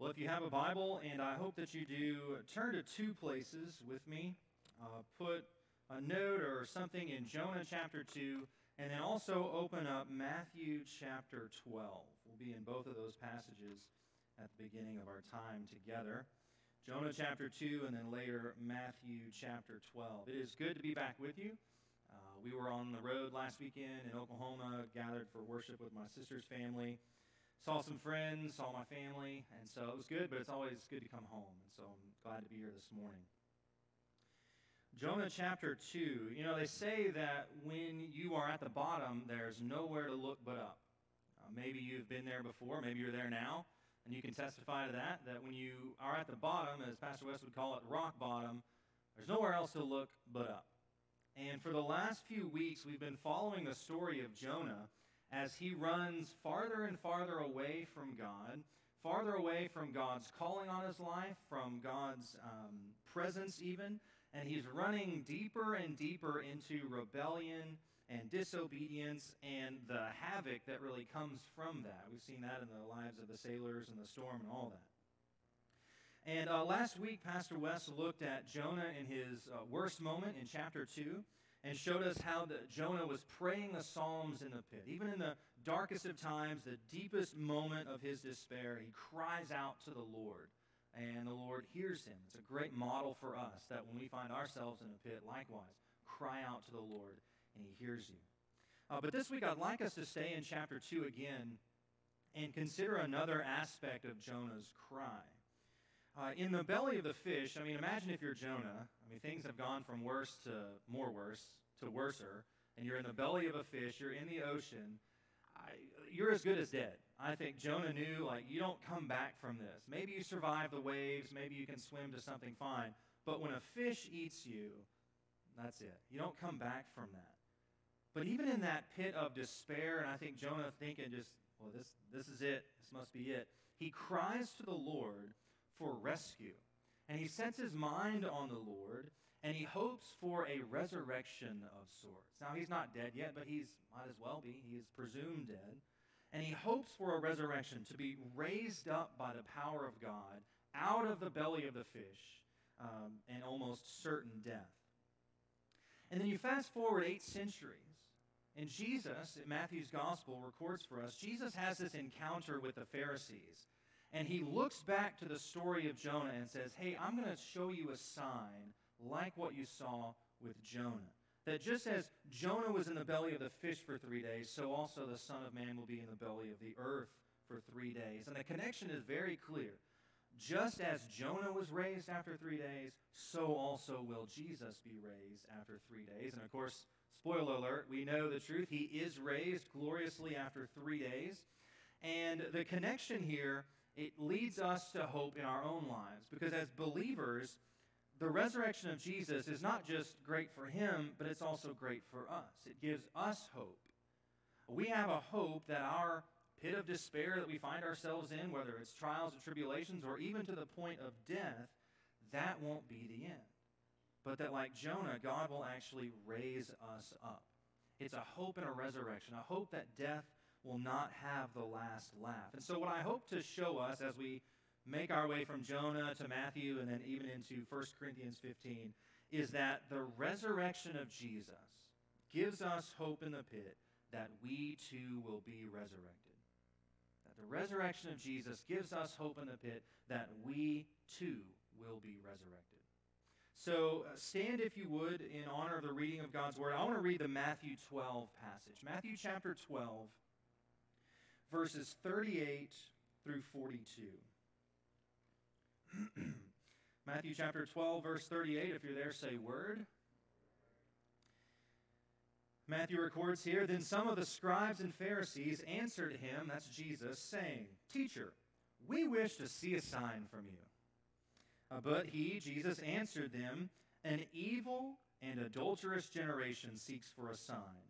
Well, if you have a Bible, and I hope that you do, turn to two places with me. Uh, put a note or something in Jonah chapter 2, and then also open up Matthew chapter 12. We'll be in both of those passages at the beginning of our time together. Jonah chapter 2, and then later Matthew chapter 12. It is good to be back with you. Uh, we were on the road last weekend in Oklahoma, gathered for worship with my sister's family. Saw some friends, saw my family, and so it was good, but it's always good to come home. And so I'm glad to be here this morning. Jonah chapter 2. You know, they say that when you are at the bottom, there's nowhere to look but up. Uh, maybe you've been there before, maybe you're there now, and you can testify to that, that when you are at the bottom, as Pastor West would call it, rock bottom, there's nowhere else to look but up. And for the last few weeks, we've been following the story of Jonah as he runs farther and farther away from God, farther away from God's calling on his life, from God's um, presence, even. And he's running deeper and deeper into rebellion and disobedience and the havoc that really comes from that. We've seen that in the lives of the sailors and the storm and all that. And uh, last week, Pastor West looked at Jonah in his uh, worst moment in chapter 2 and showed us how the, Jonah was praying the Psalms in the pit. Even in the darkest of times, the deepest moment of his despair, he cries out to the Lord, and the Lord hears him. It's a great model for us that when we find ourselves in a pit, likewise, cry out to the Lord, and he hears you. Uh, but this week, I'd like us to stay in chapter 2 again and consider another aspect of Jonah's cry. Uh, in the belly of the fish, I mean, imagine if you're Jonah. I mean, things have gone from worse to more worse to worser, and you're in the belly of a fish, you're in the ocean. I, you're as good as dead. I think Jonah knew, like, you don't come back from this. Maybe you survive the waves, maybe you can swim to something fine, but when a fish eats you, that's it. You don't come back from that. But even in that pit of despair, and I think Jonah thinking just, well, this, this is it, this must be it, he cries to the Lord for rescue. And he sets his mind on the Lord, and he hopes for a resurrection of sorts. Now, he's not dead yet, but he's might as well be. He is presumed dead. And he hopes for a resurrection to be raised up by the power of God out of the belly of the fish um, and almost certain death. And then you fast forward eight centuries, and Jesus, in Matthew's gospel, records for us Jesus has this encounter with the Pharisees and he looks back to the story of Jonah and says, Hey, I'm going to show you a sign like what you saw with Jonah. That just as Jonah was in the belly of the fish for three days, so also the Son of Man will be in the belly of the earth for three days. And the connection is very clear. Just as Jonah was raised after three days, so also will Jesus be raised after three days. And of course, spoiler alert, we know the truth. He is raised gloriously after three days. And the connection here it leads us to hope in our own lives. Because as believers, the resurrection of Jesus is not just great for him, but it's also great for us. It gives us hope. We have a hope that our pit of despair that we find ourselves in, whether it's trials or tribulations or even to the point of death, that won't be the end. But that, like Jonah, God will actually raise us up. It's a hope and a resurrection, a hope that death will not have the last laugh. And so, what I hope to show us as we make our way from Jonah to Matthew and then even into 1 Corinthians 15 is that the resurrection of Jesus gives us hope in the pit that we too will be resurrected. That the resurrection of Jesus gives us hope in the pit that we too will be resurrected. So uh, stand, if you would, in honor of the reading of God's Word. I want to read the Matthew 12 passage. Matthew chapter 12 verses 38 through 42. Matthew chapter 12, verse 38. If you're there, say word. Matthew records here Then some of the scribes and Pharisees answered him, that's Jesus, saying, Teacher, we wish to see a sign from you. Uh, but he, Jesus, answered them, An evil and adulterous generation seeks for a sign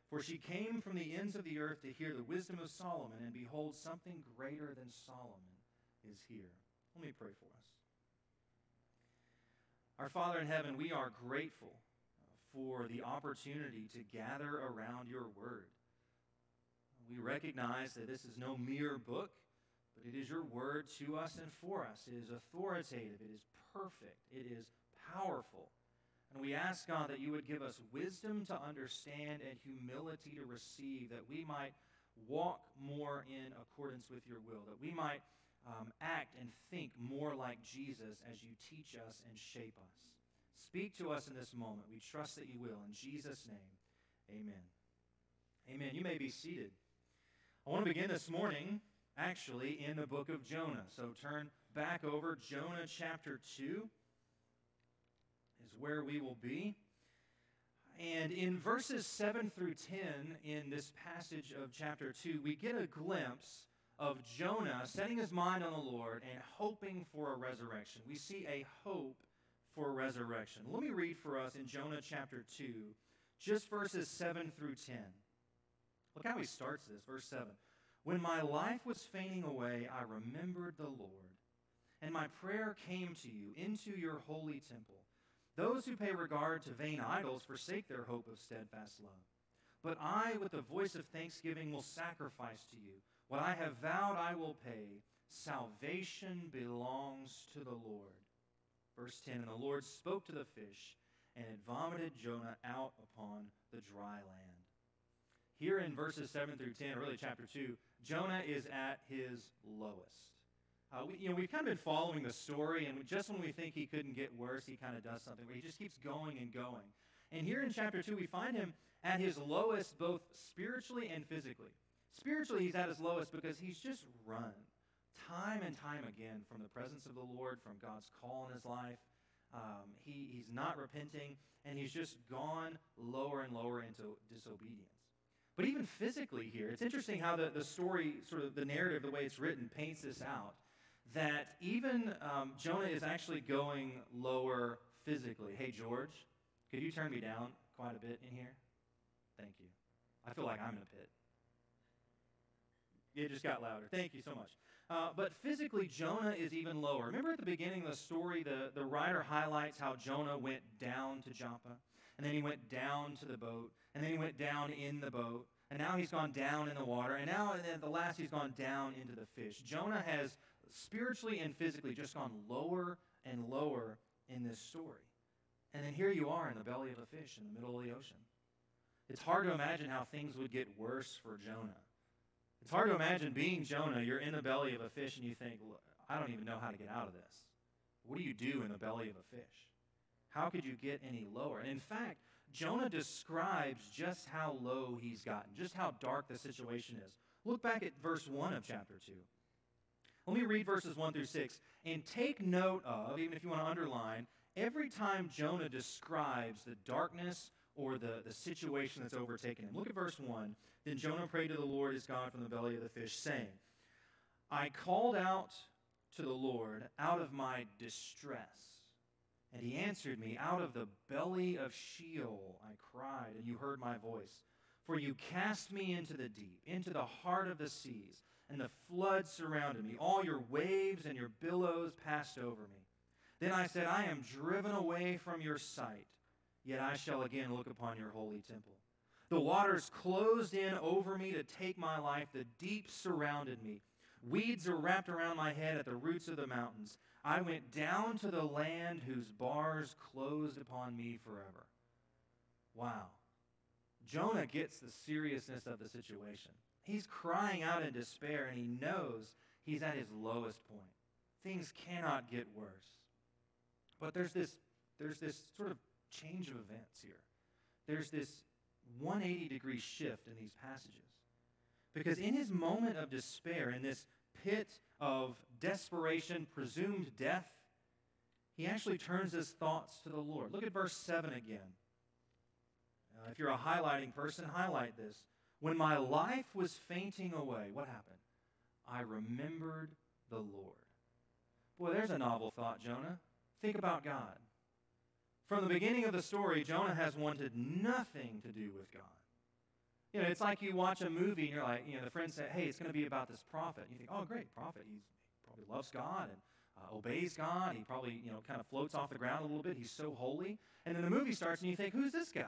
for she came from the ends of the earth to hear the wisdom of Solomon, and behold, something greater than Solomon is here. Let me pray for us. Our Father in heaven, we are grateful for the opportunity to gather around your word. We recognize that this is no mere book, but it is your word to us and for us. It is authoritative, it is perfect, it is powerful. And we ask, God, that you would give us wisdom to understand and humility to receive, that we might walk more in accordance with your will, that we might um, act and think more like Jesus as you teach us and shape us. Speak to us in this moment. We trust that you will. In Jesus' name, amen. Amen. You may be seated. I want to begin this morning, actually, in the book of Jonah. So turn back over. Jonah chapter 2 is where we will be. And in verses 7 through 10 in this passage of chapter 2, we get a glimpse of Jonah setting his mind on the Lord and hoping for a resurrection. We see a hope for resurrection. Let me read for us in Jonah chapter 2, just verses 7 through 10. Look how he starts this, verse 7. When my life was fading away, I remembered the Lord, and my prayer came to you into your holy temple. Those who pay regard to vain idols forsake their hope of steadfast love. But I, with the voice of thanksgiving, will sacrifice to you. What I have vowed, I will pay. Salvation belongs to the Lord. Verse 10 And the Lord spoke to the fish, and it vomited Jonah out upon the dry land. Here in verses 7 through 10, really chapter 2, Jonah is at his lowest. Uh, we, you know, we've kind of been following the story, and just when we think he couldn't get worse, he kind of does something where he just keeps going and going. And here in chapter 2, we find him at his lowest, both spiritually and physically. Spiritually, he's at his lowest because he's just run time and time again from the presence of the Lord, from God's call in his life. Um, he, he's not repenting, and he's just gone lower and lower into disobedience. But even physically here, it's interesting how the, the story, sort of the narrative, the way it's written, paints this out. That even um, Jonah is actually going lower physically. Hey, George, could you turn me down quite a bit in here? Thank you. I feel like I'm in a pit. It just got louder. Thank you so much. Uh, but physically, Jonah is even lower. Remember at the beginning of the story, the, the writer highlights how Jonah went down to Joppa, and then he went down to the boat, and then he went down in the boat, and now he's gone down in the water, and now at the last he's gone down into the fish. Jonah has spiritually and physically just gone lower and lower in this story. And then here you are in the belly of a fish in the middle of the ocean. It's hard to imagine how things would get worse for Jonah. It's hard to imagine being Jonah. You're in the belly of a fish and you think, I don't even know how to get out of this. What do you do in the belly of a fish? How could you get any lower? And in fact, Jonah describes just how low he's gotten, just how dark the situation is. Look back at verse 1 of chapter 2. Let me read verses 1 through 6. And take note of, even if you want to underline, every time Jonah describes the darkness or the, the situation that's overtaken him. Look at verse 1. Then Jonah prayed to the Lord his God from the belly of the fish, saying, I called out to the Lord out of my distress. And he answered me, Out of the belly of Sheol I cried, and you heard my voice. For you cast me into the deep, into the heart of the seas, and the flood surrounded me. All your waves and your billows passed over me. Then I said, I am driven away from your sight, yet I shall again look upon your holy temple. The waters closed in over me to take my life. The deep surrounded me. Weeds are wrapped around my head at the roots of the mountains. I went down to the land whose bars closed upon me forever. Wow. Jonah gets the seriousness of the situation. He's crying out in despair, and he knows he's at his lowest point. Things cannot get worse. But there's this, there's this sort of change of events here. There's this 180 degree shift in these passages. Because in his moment of despair, in this pit of desperation, presumed death, he actually turns his thoughts to the Lord. Look at verse 7 again. Uh, if you're a highlighting person, highlight this. When my life was fainting away, what happened? I remembered the Lord. Boy, there's a novel thought, Jonah. Think about God. From the beginning of the story, Jonah has wanted nothing to do with God. You know, it's like you watch a movie and you're like, you know, the friend said, hey, it's going to be about this prophet. And you think, oh, great, prophet. He's, he probably loves God and uh, obeys God. He probably, you know, kind of floats off the ground a little bit. He's so holy. And then the movie starts and you think, who's this guy?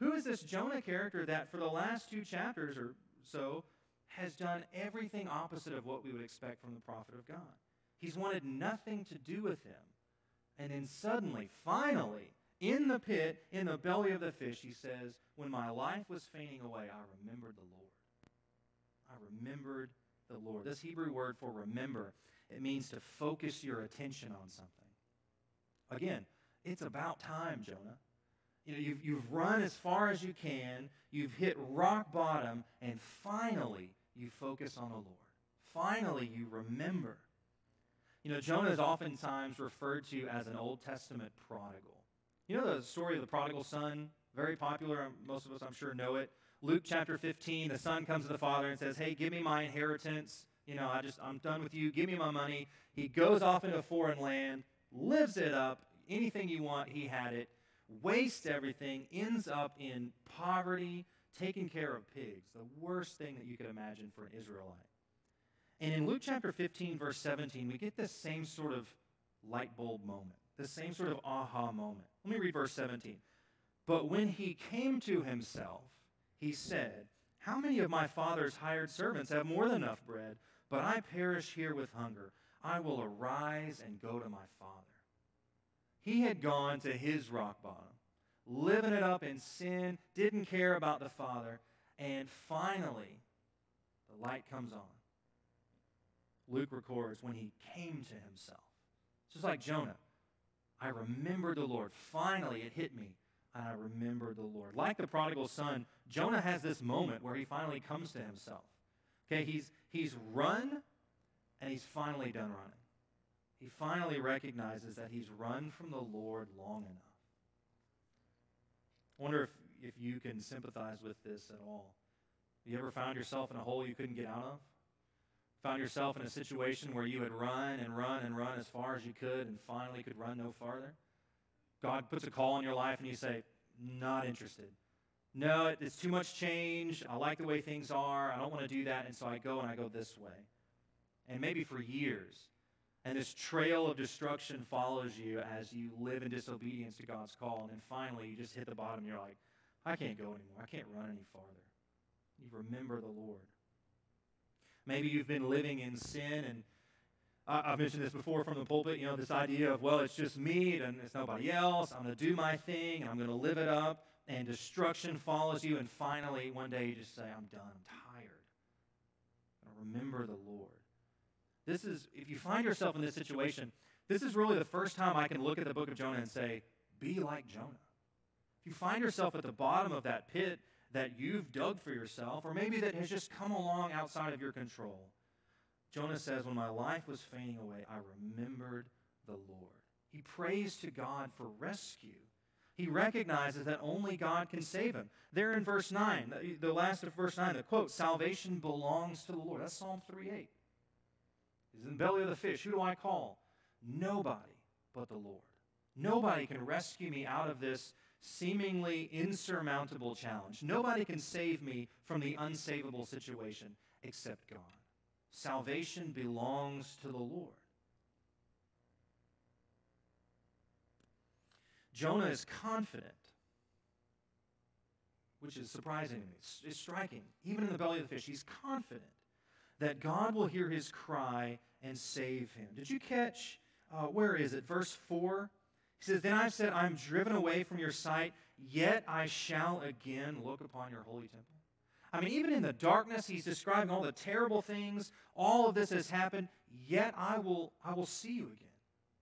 Who is this Jonah character that for the last two chapters or so has done everything opposite of what we would expect from the prophet of God? He's wanted nothing to do with him. And then suddenly, finally, in the pit, in the belly of the fish, he says, When my life was fainting away, I remembered the Lord. I remembered the Lord. This Hebrew word for remember, it means to focus your attention on something. Again, it's about time, Jonah. You know, you've, you've run as far as you can, you've hit rock bottom, and finally you focus on the Lord. Finally, you remember. You know, Jonah is oftentimes referred to as an Old Testament prodigal. You know the story of the prodigal son? Very popular. Um, most of us, I'm sure, know it. Luke chapter 15, the son comes to the father and says, Hey, give me my inheritance. You know, I just, I'm done with you. Give me my money. He goes off into a foreign land, lives it up. Anything you want, he had it. Wastes everything, ends up in poverty, taking care of pigs. The worst thing that you could imagine for an Israelite. And in Luke chapter 15, verse 17, we get this same sort of light bulb moment, this same sort of aha moment. Let me read verse 17. But when he came to himself, he said, How many of my father's hired servants have more than enough bread, but I perish here with hunger? I will arise and go to my father. He had gone to his rock bottom, living it up in sin, didn't care about the father, and finally, the light comes on. Luke records when he came to himself. Just like Jonah. I remembered the Lord. Finally, it hit me, and I remembered the Lord. Like the prodigal son, Jonah has this moment where he finally comes to himself. Okay, he's, he's run, and he's finally done running. He finally recognizes that he's run from the Lord long enough. I wonder if, if you can sympathize with this at all. You ever found yourself in a hole you couldn't get out of? Found yourself in a situation where you had run and run and run as far as you could and finally could run no farther? God puts a call on your life and you say, Not interested. No, it's too much change. I like the way things are. I don't want to do that. And so I go and I go this way. And maybe for years. And this trail of destruction follows you as you live in disobedience to God's call. And then finally, you just hit the bottom. You're like, I can't go anymore. I can't run any farther. You remember the Lord. Maybe you've been living in sin and I've mentioned this before from the pulpit, you know, this idea of, well, it's just me and it's nobody else. I'm going to do my thing and I'm going to live it up. And destruction follows you. And finally, one day you just say, I'm done. I'm tired. And remember the Lord. This is, if you find yourself in this situation, this is really the first time I can look at the book of Jonah and say, be like Jonah. If you find yourself at the bottom of that pit that you've dug for yourself, or maybe that has just come along outside of your control. Jonah says, When my life was fading away, I remembered the Lord. He prays to God for rescue. He recognizes that only God can save him. There in verse 9, the last of verse 9, the quote, salvation belongs to the Lord. That's Psalm 3:8. In the belly of the fish. Who do I call? Nobody but the Lord. Nobody can rescue me out of this seemingly insurmountable challenge. Nobody can save me from the unsavable situation except God. Salvation belongs to the Lord. Jonah is confident, which is surprising to me. It's striking. Even in the belly of the fish, he's confident that God will hear his cry and save him. Did you catch, uh, where is it? Verse 4 he says, Then I've said, I'm driven away from your sight, yet I shall again look upon your holy temple. I mean, even in the darkness, he's describing all the terrible things. All of this has happened, yet I will, I will see you again.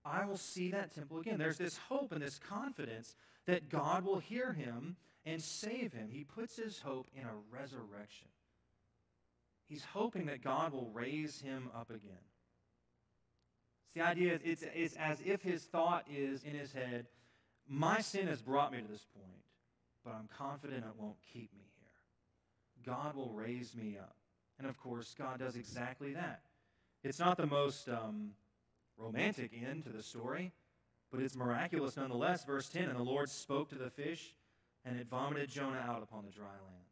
I will see that temple again. There's this hope and this confidence that God will hear him and save him. He puts his hope in a resurrection. He's hoping that God will raise him up again the idea is it's, it's as if his thought is in his head, my sin has brought me to this point, but I'm confident it won't keep me here. God will raise me up. And of course, God does exactly that. It's not the most um, romantic end to the story, but it's miraculous nonetheless. Verse 10 And the Lord spoke to the fish, and it vomited Jonah out upon the dry land.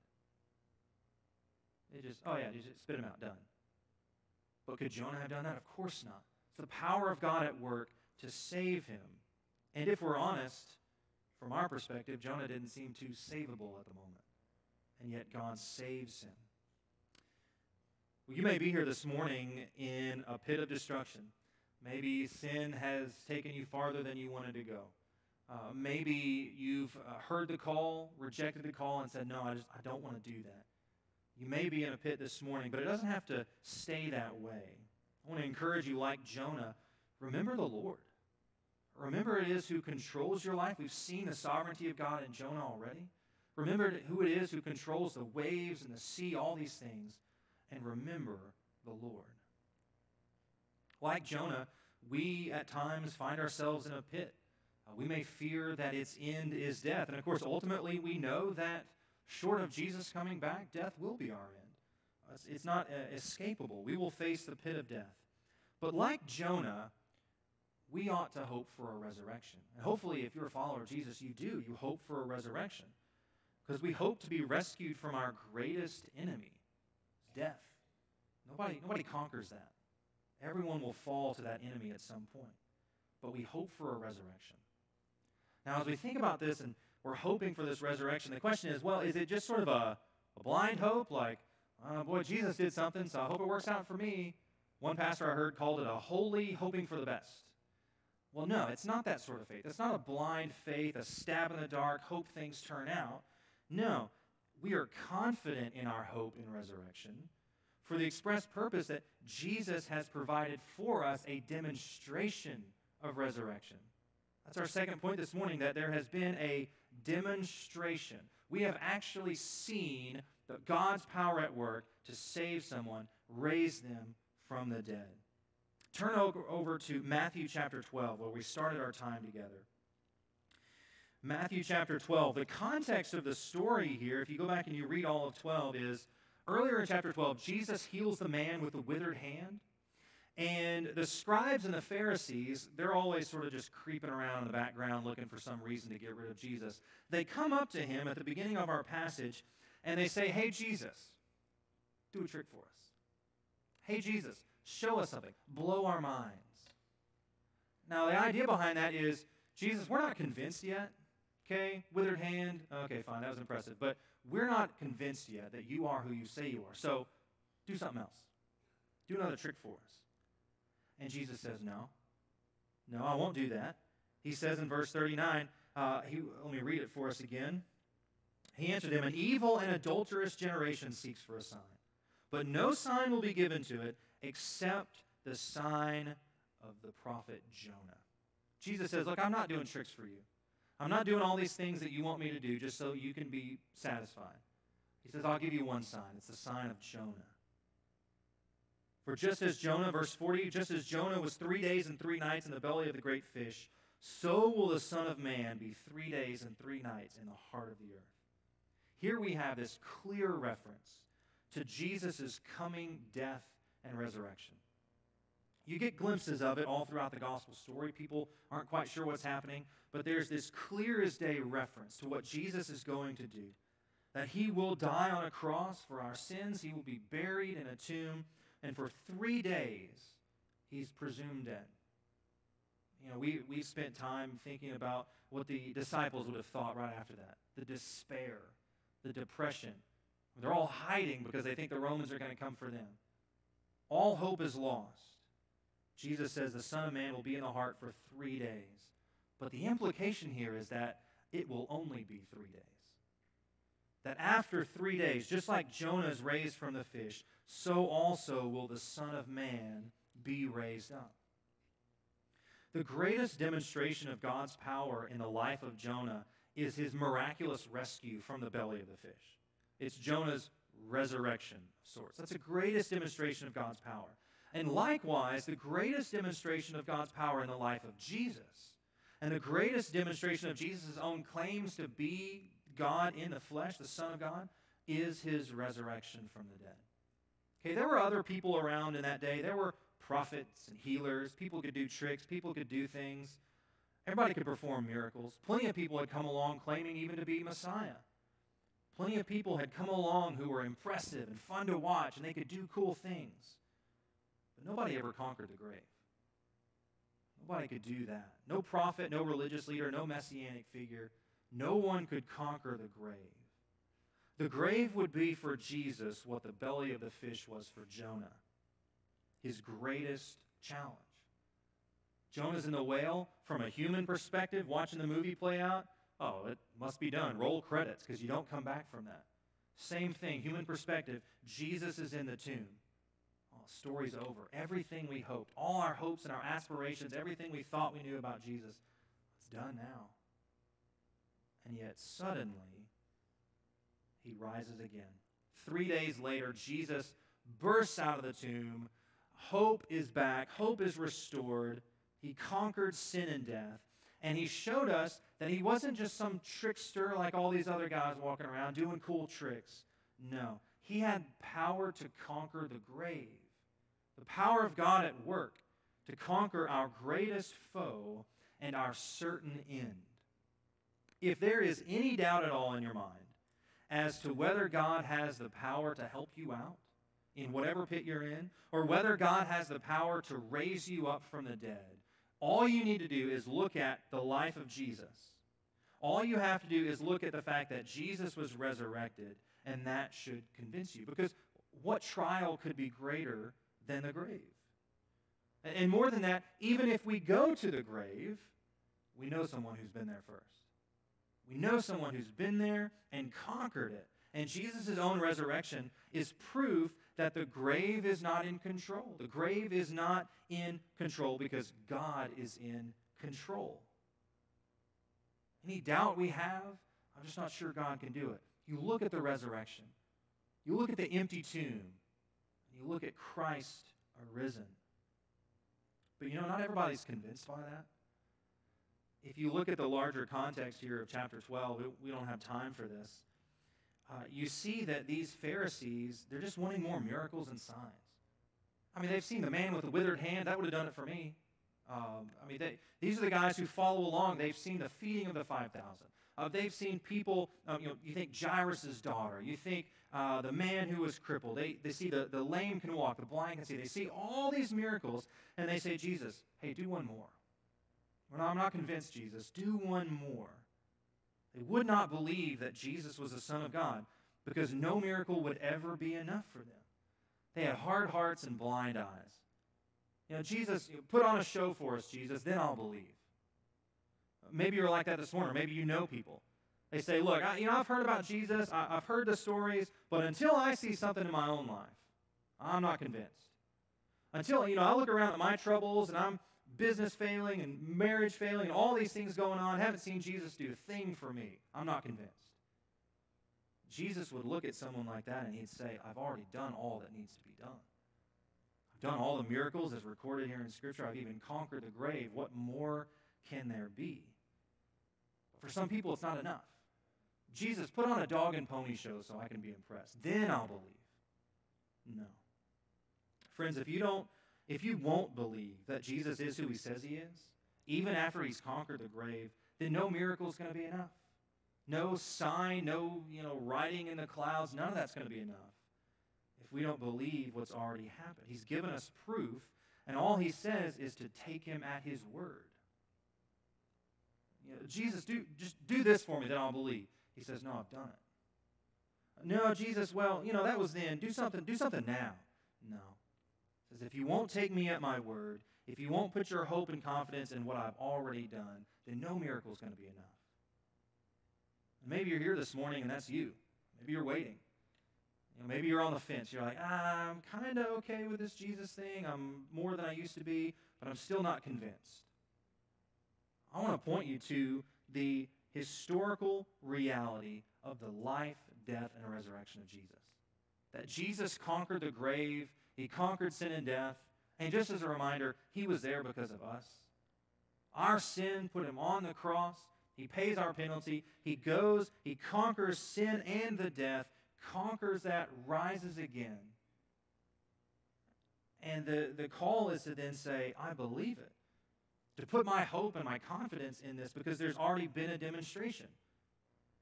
It just, oh yeah, just spit him out, done. But could Jonah have done that? Of course not. It's the power of God at work to save him. And if we're honest, from our perspective, Jonah didn't seem too savable at the moment. And yet God saves him. Well, you may be here this morning in a pit of destruction. Maybe sin has taken you farther than you wanted to go. Uh, maybe you've uh, heard the call, rejected the call, and said, No, I, just, I don't want to do that. You may be in a pit this morning, but it doesn't have to stay that way. I want to encourage you, like Jonah, remember the Lord. Remember it is who controls your life. We've seen the sovereignty of God in Jonah already. Remember who it is who controls the waves and the sea, all these things. And remember the Lord. Like Jonah, we at times find ourselves in a pit. Uh, we may fear that its end is death. And of course, ultimately, we know that short of Jesus coming back, death will be our end. It's, it's not uh, escapable. We will face the pit of death. But like Jonah, we ought to hope for a resurrection. And hopefully, if you're a follower of Jesus, you do. You hope for a resurrection. Because we hope to be rescued from our greatest enemy, death. Nobody, nobody conquers that. Everyone will fall to that enemy at some point. But we hope for a resurrection. Now, as we think about this and we're hoping for this resurrection, the question is well, is it just sort of a, a blind hope? Like, oh, boy, Jesus did something, so I hope it works out for me. One pastor I heard called it a holy hoping for the best. Well, no, it's not that sort of faith. It's not a blind faith, a stab in the dark, hope things turn out. No, we are confident in our hope in resurrection for the express purpose that Jesus has provided for us a demonstration of resurrection. That's our second point this morning that there has been a demonstration. We have actually seen God's power at work to save someone, raise them from the dead. Turn over to Matthew chapter 12, where we started our time together. Matthew chapter 12. The context of the story here, if you go back and you read all of 12, is Earlier in chapter 12, Jesus heals the man with the withered hand. And the scribes and the Pharisees, they're always sort of just creeping around in the background looking for some reason to get rid of Jesus. They come up to him at the beginning of our passage and they say, Hey, Jesus, do a trick for us. Hey, Jesus, show us something, blow our minds. Now, the idea behind that is, Jesus, we're not convinced yet. Okay, withered hand. Okay, fine, that was impressive. But we're not convinced yet that you are who you say you are. So do something else. Do another trick for us. And Jesus says, No. No, I won't do that. He says in verse 39, uh, he, let me read it for us again. He answered him, An evil and adulterous generation seeks for a sign, but no sign will be given to it except the sign of the prophet Jonah. Jesus says, Look, I'm not doing tricks for you. I'm not doing all these things that you want me to do just so you can be satisfied. He says, I'll give you one sign. It's the sign of Jonah. For just as Jonah, verse 40, just as Jonah was three days and three nights in the belly of the great fish, so will the Son of Man be three days and three nights in the heart of the earth. Here we have this clear reference to Jesus' coming death and resurrection. You get glimpses of it all throughout the gospel story. People aren't quite sure what's happening, but there's this clear as day reference to what Jesus is going to do. That he will die on a cross for our sins, he will be buried in a tomb, and for three days, he's presumed dead. You know, we, we spent time thinking about what the disciples would have thought right after that the despair, the depression. They're all hiding because they think the Romans are going to come for them. All hope is lost. Jesus says the Son of Man will be in the heart for three days. But the implication here is that it will only be three days. That after three days, just like Jonah is raised from the fish, so also will the Son of Man be raised up. The greatest demonstration of God's power in the life of Jonah is his miraculous rescue from the belly of the fish. It's Jonah's resurrection of sorts. That's the greatest demonstration of God's power. And likewise, the greatest demonstration of God's power in the life of Jesus, and the greatest demonstration of Jesus' own claims to be God in the flesh, the Son of God, is his resurrection from the dead. Okay, there were other people around in that day. There were prophets and healers. People could do tricks. People could do things. Everybody could perform miracles. Plenty of people had come along claiming even to be Messiah. Plenty of people had come along who were impressive and fun to watch, and they could do cool things. But nobody ever conquered the grave. Nobody could do that. No prophet, no religious leader, no messianic figure. No one could conquer the grave. The grave would be for Jesus what the belly of the fish was for Jonah, his greatest challenge. Jonah's in the whale from a human perspective, watching the movie play out. Oh, it must be done. Roll credits because you don't come back from that. Same thing, human perspective. Jesus is in the tomb. Oh, story's over. Everything we hoped, all our hopes and our aspirations, everything we thought we knew about Jesus, it's done now. And yet, suddenly, he rises again. Three days later, Jesus bursts out of the tomb. Hope is back, hope is restored. He conquered sin and death. And he showed us that he wasn't just some trickster like all these other guys walking around doing cool tricks. No, he had power to conquer the grave, the power of God at work to conquer our greatest foe and our certain end. If there is any doubt at all in your mind as to whether God has the power to help you out in whatever pit you're in, or whether God has the power to raise you up from the dead, all you need to do is look at the life of Jesus. All you have to do is look at the fact that Jesus was resurrected, and that should convince you. Because what trial could be greater than the grave? And more than that, even if we go to the grave, we know someone who's been there first. We know someone who's been there and conquered it. And Jesus' own resurrection is proof that the grave is not in control. The grave is not in control because God is in control. Any doubt we have, I'm just not sure God can do it. You look at the resurrection, you look at the empty tomb, you look at Christ arisen. But you know, not everybody's convinced by that. If you look at the larger context here of chapter 12, we don't have time for this uh, you see that these Pharisees, they're just wanting more miracles and signs. I mean, they've seen the man with the withered hand. That would have done it for me. Um, I mean, they, these are the guys who follow along. They've seen the feeding of the 5,000. Uh, they've seen people, um, you know, you think Jairus' daughter. You think uh, the man who was crippled. They, they see the, the lame can walk, the blind can see. They see all these miracles, and they say, Jesus, hey, do one more. Well, I'm not convinced, Jesus. Do one more. They would not believe that Jesus was the Son of God because no miracle would ever be enough for them. They had hard hearts and blind eyes. You know, Jesus, put on a show for us, Jesus, then I'll believe. Maybe you're like that this morning. Maybe you know people. They say, look, I, you know, I've heard about Jesus. I, I've heard the stories, but until I see something in my own life, I'm not convinced. Until, you know, I look around at my troubles and I'm business failing and marriage failing and all these things going on. I Haven't seen Jesus do a thing for me. I'm not convinced. Jesus would look at someone like that and he'd say, I've already done all that needs to be done. I've done all the miracles as recorded here in Scripture. I've even conquered the grave. What more can there be? For some people, it's not enough. Jesus, put on a dog and pony show so I can be impressed. Then I'll believe. No. Friends, if you don't if you won't believe that Jesus is who he says he is, even after he's conquered the grave, then no miracle is going to be enough. No sign, no, you know, writing in the clouds, none of that's going to be enough if we don't believe what's already happened. He's given us proof, and all he says is to take him at his word. You know, Jesus, do just do this for me, then I'll believe. He says, No, I've done it. No, Jesus, well, you know, that was then. Do something, do something now. No says, If you won't take me at my word, if you won't put your hope and confidence in what I've already done, then no miracle is going to be enough. And maybe you're here this morning and that's you. Maybe you're waiting. You know, maybe you're on the fence. You're like, ah, I'm kind of okay with this Jesus thing. I'm more than I used to be, but I'm still not convinced. I want to point you to the historical reality of the life, death, and resurrection of Jesus. That Jesus conquered the grave he conquered sin and death. And just as a reminder, he was there because of us. Our sin put him on the cross. He pays our penalty. He goes, he conquers sin and the death, conquers that, rises again. And the, the call is to then say, I believe it. To put my hope and my confidence in this because there's already been a demonstration.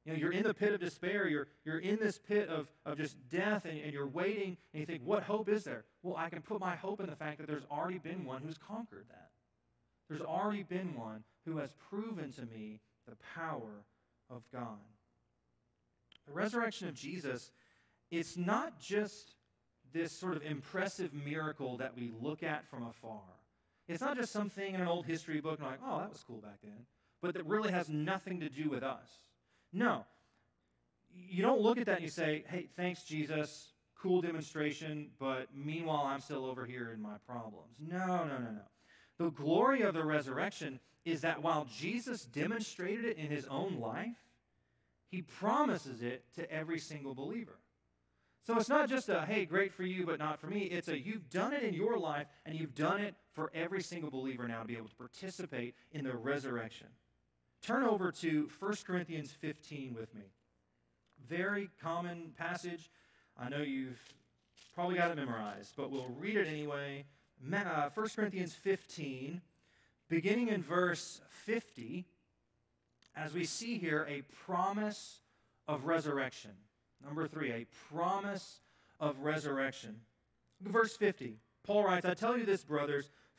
You know, you're in the pit of despair. You're, you're in this pit of, of just death, and, and you're waiting, and you think, what hope is there? Well, I can put my hope in the fact that there's already been one who's conquered that. There's already been one who has proven to me the power of God. The resurrection of Jesus, it's not just this sort of impressive miracle that we look at from afar. It's not just something in an old history book and like, oh, that was cool back then, but that really has nothing to do with us. No. You don't look at that and you say, hey, thanks, Jesus, cool demonstration, but meanwhile, I'm still over here in my problems. No, no, no, no. The glory of the resurrection is that while Jesus demonstrated it in his own life, he promises it to every single believer. So it's not just a, hey, great for you, but not for me. It's a, you've done it in your life, and you've done it for every single believer now to be able to participate in the resurrection. Turn over to 1 Corinthians 15 with me. Very common passage. I know you've probably got it memorized, but we'll read it anyway. 1 uh, Corinthians 15, beginning in verse 50, as we see here a promise of resurrection. Number three, a promise of resurrection. Verse 50, Paul writes, I tell you this, brothers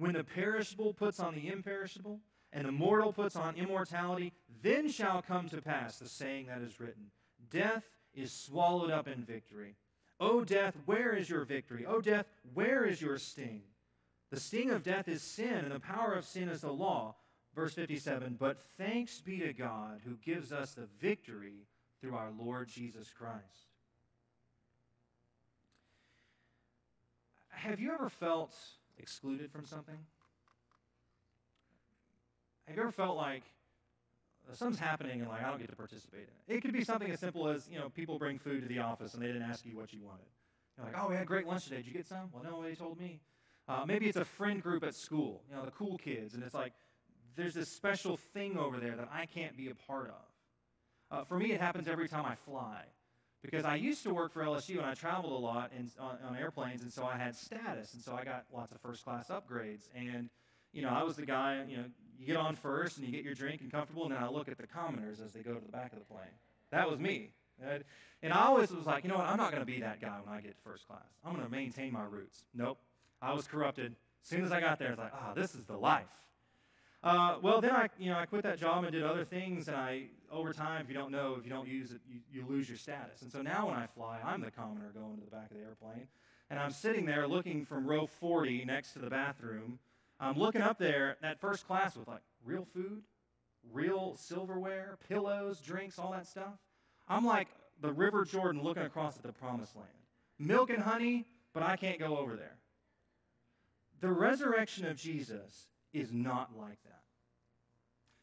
When the perishable puts on the imperishable, and the mortal puts on immortality, then shall come to pass the saying that is written Death is swallowed up in victory. O death, where is your victory? O death, where is your sting? The sting of death is sin, and the power of sin is the law. Verse 57 But thanks be to God who gives us the victory through our Lord Jesus Christ. Have you ever felt excluded from something? Have you ever felt like something's happening and like I don't get to participate in it? It could be something as simple as you know people bring food to the office and they didn't ask you what you wanted. You're like, oh, we had great lunch today. Did you get some? Well, no, they told me. Uh, maybe it's a friend group at school, you know, the cool kids, and it's like there's this special thing over there that I can't be a part of. Uh, for me, it happens every time I fly because I used to work for LSU and I traveled a lot in, on, on, airplanes, and so I had status, and so I got lots of first class upgrades. And you know, I was the guy. You know, you get on first and you get your drink and comfortable, and then I look at the commoners as they go to the back of the plane. That was me. And I always was like, you know what? I'm not going to be that guy when I get to first class. I'm going to maintain my roots. Nope. I was corrupted. As soon as I got there, it's like, ah, oh, this is the life. Uh, well, then I, you know, I quit that job and did other things, and I, over time, if you don't know, if you don't use it, you, you lose your status. And so now when I fly, I'm the commoner going to the back of the airplane, and I'm sitting there looking from row 40 next to the bathroom. I'm looking up there at first class with like real food, real silverware, pillows, drinks, all that stuff. I'm like the River Jordan looking across at the promised land. Milk and honey, but I can't go over there. The resurrection of Jesus is not like that.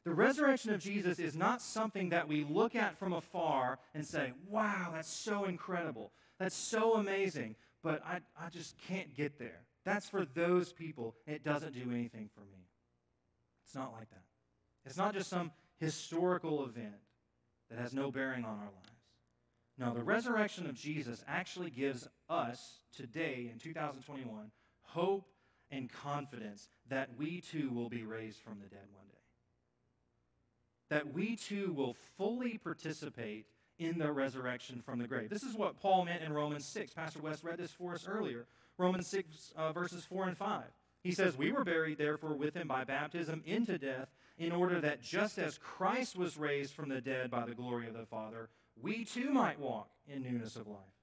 The resurrection of Jesus is not something that we look at from afar and say, wow, that's so incredible. That's so amazing. But I, I just can't get there. That's for those people. It doesn't do anything for me. It's not like that. It's not just some historical event that has no bearing on our lives. No, the resurrection of Jesus actually gives us today in 2021 hope and confidence that we too will be raised from the dead one day. That we too will fully participate in the resurrection from the grave. This is what Paul meant in Romans 6. Pastor West read this for us earlier. Romans 6, uh, verses 4 and 5. He says, We were buried, therefore, with him by baptism into death, in order that just as Christ was raised from the dead by the glory of the Father, we too might walk in newness of life.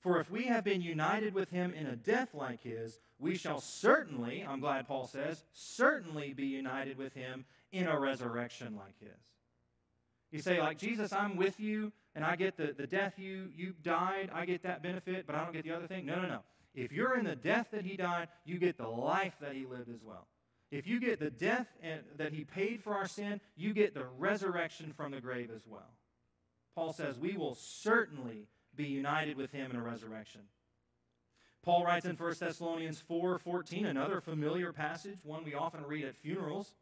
For if we have been united with him in a death like his, we shall certainly, I'm glad Paul says, certainly be united with him in a resurrection like his. You say, like, Jesus, I'm with you, and I get the, the death you, you died, I get that benefit, but I don't get the other thing. No, no, no. If you're in the death that he died, you get the life that he lived as well. If you get the death and, that he paid for our sin, you get the resurrection from the grave as well. Paul says we will certainly be united with him in a resurrection. Paul writes in 1 Thessalonians 4:14, another familiar passage, one we often read at funerals.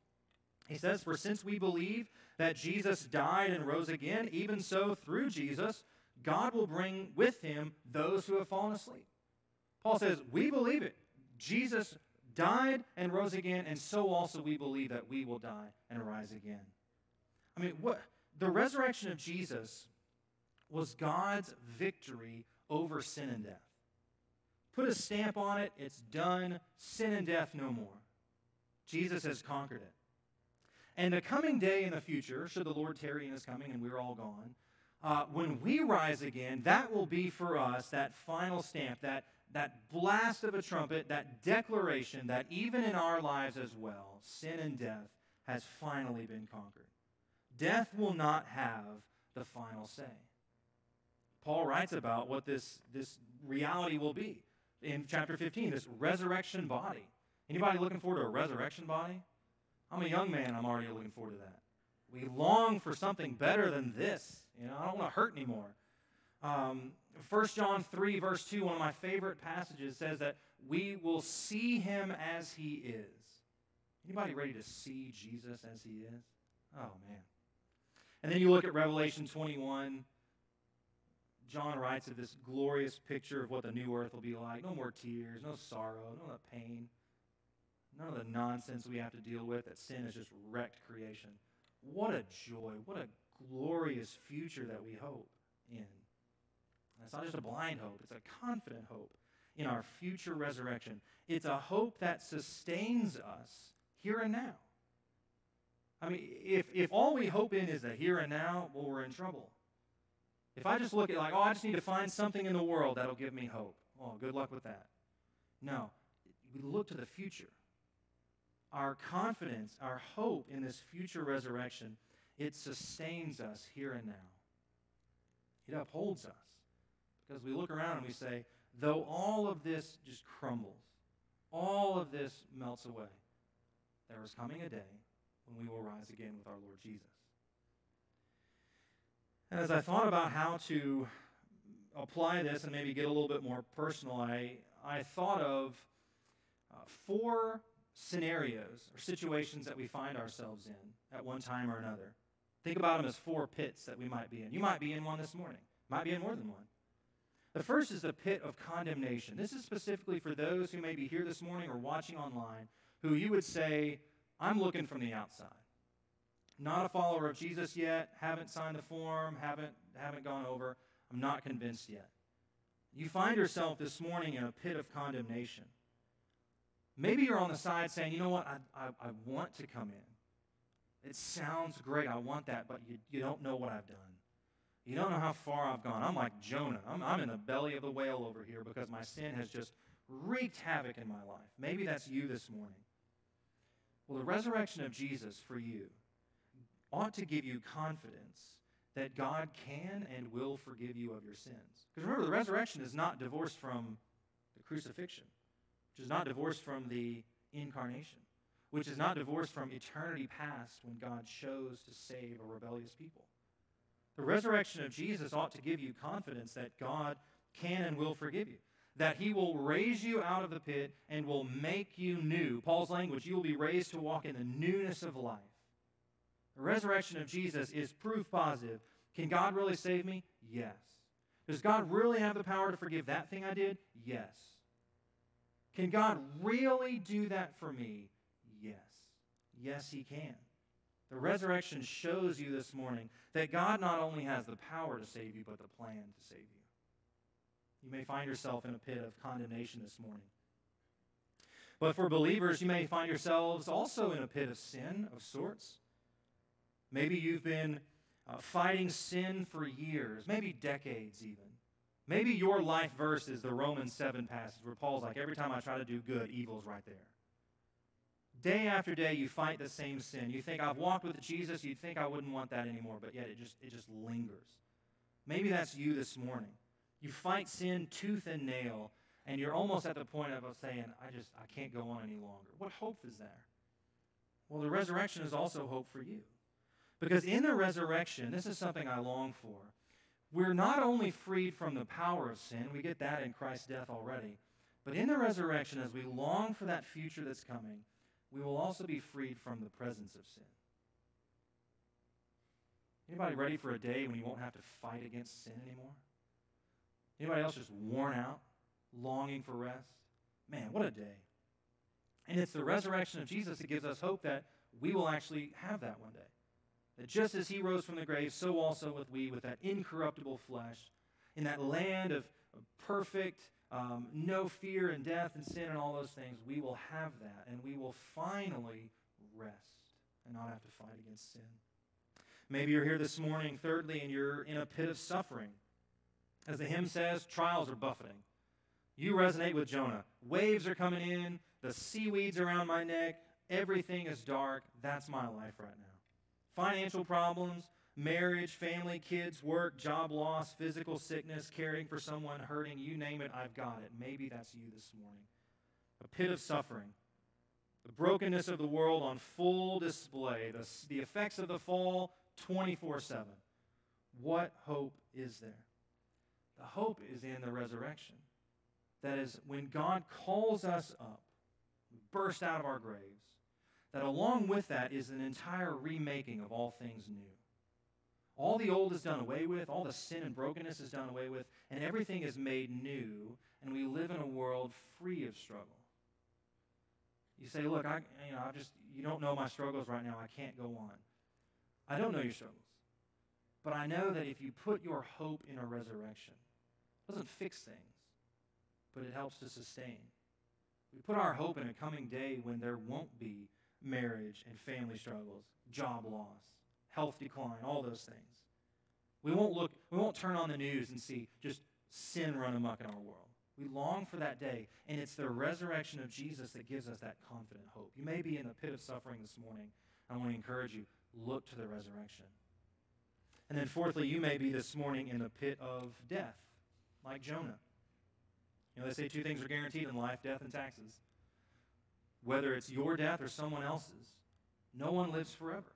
He says, "For since we believe that Jesus died and rose again, even so through Jesus God will bring with him those who have fallen asleep." Paul says, "We believe it. Jesus died and rose again, and so also we believe that we will die and rise again." I mean, what the resurrection of Jesus was God's victory over sin and death. Put a stamp on it, it's done. Sin and death no more. Jesus has conquered it. And the coming day in the future, should the Lord tarry in his coming and we're all gone, uh, when we rise again, that will be for us that final stamp, that, that blast of a trumpet, that declaration that even in our lives as well, sin and death has finally been conquered. Death will not have the final say. Paul writes about what this, this reality will be in chapter 15, this resurrection body. Anybody looking forward to a resurrection body? I'm a young man, I'm already looking forward to that. We long for something better than this. You know, I don't want to hurt anymore. Um, 1 John 3, verse 2, one of my favorite passages, says that we will see him as he is. Anybody ready to see Jesus as he is? Oh, man. And then you look at Revelation 21. John writes of this glorious picture of what the new earth will be like. No more tears, no sorrow, no pain, none of the nonsense we have to deal with that sin has just wrecked creation. What a joy, what a glorious future that we hope in. And it's not just a blind hope, it's a confident hope in our future resurrection. It's a hope that sustains us here and now. I mean, if, if all we hope in is the here and now, well, we're in trouble. If I just look at, like, oh, I just need to find something in the world that'll give me hope, oh, good luck with that. No, we look to the future. Our confidence, our hope in this future resurrection, it sustains us here and now. It upholds us. Because we look around and we say, though all of this just crumbles, all of this melts away, there is coming a day when we will rise again with our Lord Jesus. And as I thought about how to apply this and maybe get a little bit more personal, I, I thought of uh, four scenarios or situations that we find ourselves in at one time or another. Think about them as four pits that we might be in. You might be in one this morning, might be in more than one. The first is the pit of condemnation. This is specifically for those who may be here this morning or watching online who you would say, I'm looking from the outside. Not a follower of Jesus yet, haven't signed the form, haven't, haven't gone over, I'm not convinced yet. You find yourself this morning in a pit of condemnation. Maybe you're on the side saying, you know what, I, I, I want to come in. It sounds great, I want that, but you, you don't know what I've done. You don't know how far I've gone. I'm like Jonah. I'm, I'm in the belly of the whale over here because my sin has just wreaked havoc in my life. Maybe that's you this morning. Well, the resurrection of Jesus for you ought to give you confidence that God can and will forgive you of your sins. Because remember, the resurrection is not divorced from the crucifixion, which is not divorced from the incarnation, which is not divorced from eternity past when God chose to save a rebellious people. The resurrection of Jesus ought to give you confidence that God can and will forgive you that he will raise you out of the pit and will make you new. Paul's language, you will be raised to walk in the newness of life. The resurrection of Jesus is proof positive. Can God really save me? Yes. Does God really have the power to forgive that thing I did? Yes. Can God really do that for me? Yes. Yes, he can. The resurrection shows you this morning that God not only has the power to save you, but the plan to save you. You may find yourself in a pit of condemnation this morning. But for believers, you may find yourselves also in a pit of sin of sorts. Maybe you've been uh, fighting sin for years, maybe decades even. Maybe your life verse is the Romans 7 passage where Paul's like, every time I try to do good, evil's right there. Day after day, you fight the same sin. You think, I've walked with Jesus. You'd think I wouldn't want that anymore, but yet it just, it just lingers. Maybe that's you this morning. You fight sin tooth and nail, and you're almost at the point of saying, I just, I can't go on any longer. What hope is there? Well, the resurrection is also hope for you. Because in the resurrection, this is something I long for. We're not only freed from the power of sin, we get that in Christ's death already, but in the resurrection, as we long for that future that's coming, we will also be freed from the presence of sin. Anybody ready for a day when you won't have to fight against sin anymore? Anybody else just worn out, longing for rest? Man, what a day. And it's the resurrection of Jesus that gives us hope that we will actually have that one day. That just as he rose from the grave, so also with we, with that incorruptible flesh, in that land of, perfect, um, no fear and death and sin and all those things, we will have that. And we will finally rest and not have to fight against sin. Maybe you're here this morning, thirdly, and you're in a pit of suffering. As the hymn says, trials are buffeting. You resonate with Jonah. Waves are coming in, the seaweeds around my neck, everything is dark. That's my life right now. Financial problems, marriage, family, kids, work, job loss, physical sickness, caring for someone hurting, you name it, I've got it. Maybe that's you this morning. A pit of suffering. The brokenness of the world on full display. The, the effects of the fall 24 7. What hope is there? The hope is in the resurrection. That is, when God calls us up, we burst out of our graves, that along with that is an entire remaking of all things new. All the old is done away with, all the sin and brokenness is done away with, and everything is made new, and we live in a world free of struggle. You say, look, I, you know, I just, you don't know my struggles right now. I can't go on. I don't know your struggles. But I know that if you put your hope in a resurrection, it doesn't fix things, but it helps to sustain. We put our hope in a coming day when there won't be marriage and family struggles, job loss, health decline, all those things. We won't look, we won't turn on the news and see just sin run amok in our world. We long for that day, and it's the resurrection of Jesus that gives us that confident hope. You may be in the pit of suffering this morning. I want to encourage you look to the resurrection. And then, fourthly, you may be this morning in the pit of death, like Jonah. You know, they say two things are guaranteed in life death and taxes. Whether it's your death or someone else's, no one lives forever.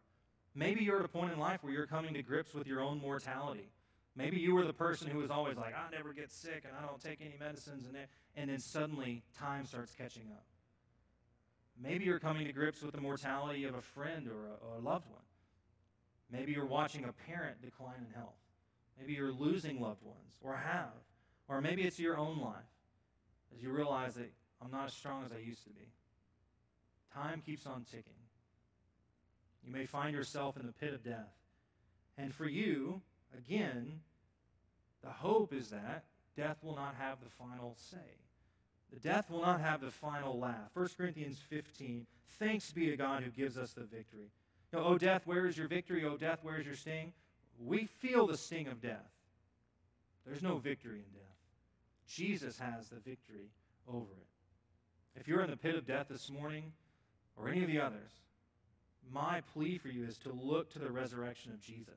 Maybe you're at a point in life where you're coming to grips with your own mortality. Maybe you were the person who was always like, I never get sick and I don't take any medicines, and, and then suddenly time starts catching up. Maybe you're coming to grips with the mortality of a friend or a, or a loved one. Maybe you're watching a parent decline in health. Maybe you're losing loved ones or have. Or maybe it's your own life as you realize that I'm not as strong as I used to be. Time keeps on ticking. You may find yourself in the pit of death. And for you, again, the hope is that death will not have the final say. The death will not have the final laugh. 1 Corinthians 15, thanks be to God who gives us the victory. You know, oh, death, where is your victory? Oh, death, where is your sting? We feel the sting of death. There's no victory in death. Jesus has the victory over it. If you're in the pit of death this morning, or any of the others, my plea for you is to look to the resurrection of Jesus.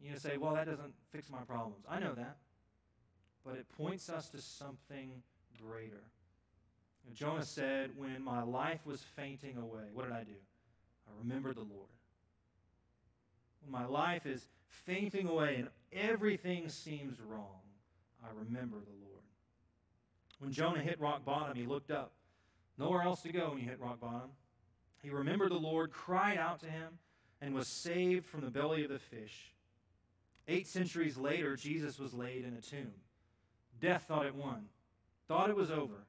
You say, well, that doesn't fix my problems. I know that but it points us to something greater. And Jonah said, When my life was fainting away, what did I do? I remembered the Lord. When my life is fainting away and everything seems wrong, I remember the Lord. When Jonah hit rock bottom, he looked up. Nowhere else to go when you hit rock bottom. He remembered the Lord, cried out to him, and was saved from the belly of the fish. Eight centuries later, Jesus was laid in a tomb. Death thought it won, thought it was over.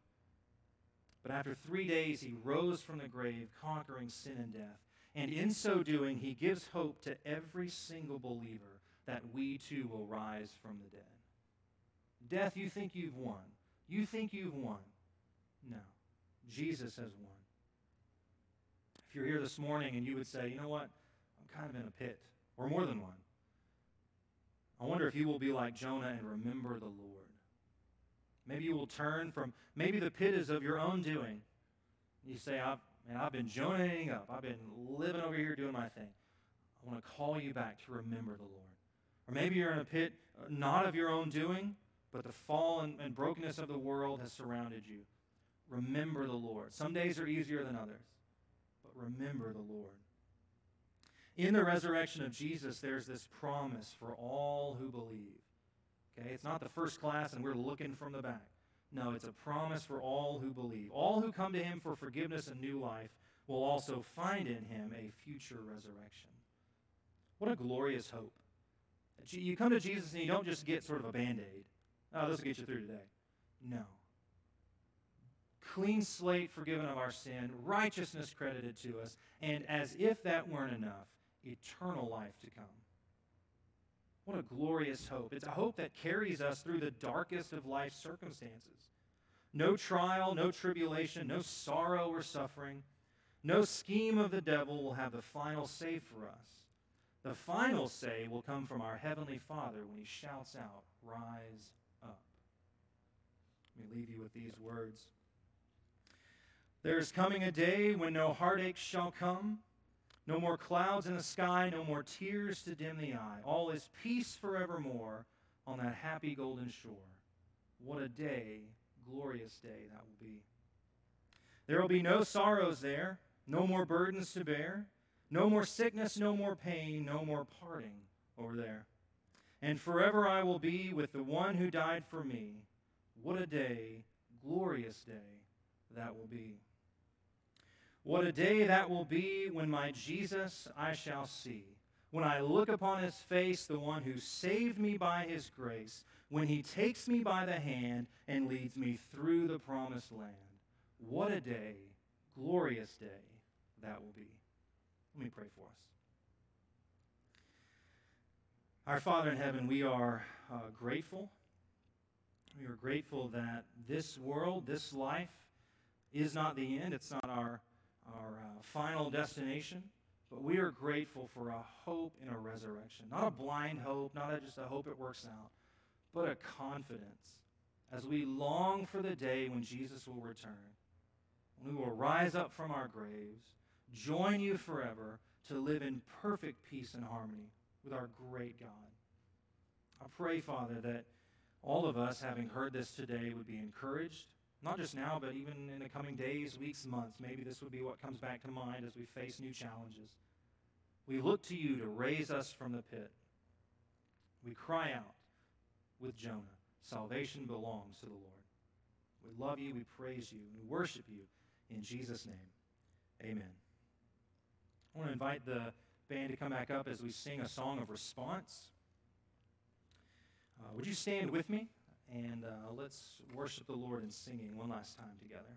But after three days, he rose from the grave, conquering sin and death. And in so doing, he gives hope to every single believer that we too will rise from the dead. Death, you think you've won. You think you've won. No, Jesus has won. If you're here this morning and you would say, you know what, I'm kind of in a pit, or more than one, I wonder if you will be like Jonah and remember the Lord. Maybe you will turn from, maybe the pit is of your own doing. You say, I've, man, I've been joning up. I've been living over here doing my thing. I want to call you back to remember the Lord. Or maybe you're in a pit uh, not of your own doing, but the fall and, and brokenness of the world has surrounded you. Remember the Lord. Some days are easier than others, but remember the Lord. In the resurrection of Jesus, there's this promise for all who believe. Okay, it's not the first class and we're looking from the back. No, it's a promise for all who believe. All who come to him for forgiveness and new life will also find in him a future resurrection. What a glorious hope. You come to Jesus and you don't just get sort of a band aid. Oh, this will get you through today. No. Clean slate forgiven of our sin, righteousness credited to us, and as if that weren't enough, eternal life to come. What a glorious hope. It's a hope that carries us through the darkest of life's circumstances. No trial, no tribulation, no sorrow or suffering, no scheme of the devil will have the final say for us. The final say will come from our Heavenly Father when He shouts out, Rise up. Let me leave you with these words. There is coming a day when no heartache shall come, no more clouds in the sky, no more tears to dim the eye. All is peace forevermore on that happy golden shore. What a day, glorious day that will be. There will be no sorrows there, no more burdens to bear, no more sickness, no more pain, no more parting over there. And forever I will be with the one who died for me. What a day, glorious day that will be. What a day that will be when my Jesus I shall see. When I look upon his face, the one who saved me by his grace, when he takes me by the hand and leads me through the promised land. What a day, glorious day that will be. Let me pray for us. Our Father in heaven, we are uh, grateful. We are grateful that this world, this life, is not the end. It's not our our uh, final destination, but we are grateful for a hope in a resurrection. Not a blind hope, not a, just a hope it works out, but a confidence as we long for the day when Jesus will return. When we will rise up from our graves, join you forever to live in perfect peace and harmony with our great God. I pray, Father, that all of us, having heard this today, would be encouraged not just now, but even in the coming days, weeks, months. Maybe this would be what comes back to mind as we face new challenges. We look to you to raise us from the pit. We cry out with Jonah salvation belongs to the Lord. We love you, we praise you, and we worship you in Jesus' name. Amen. I want to invite the band to come back up as we sing a song of response. Uh, would you stand with me? And uh, let's worship the Lord in singing one last time together.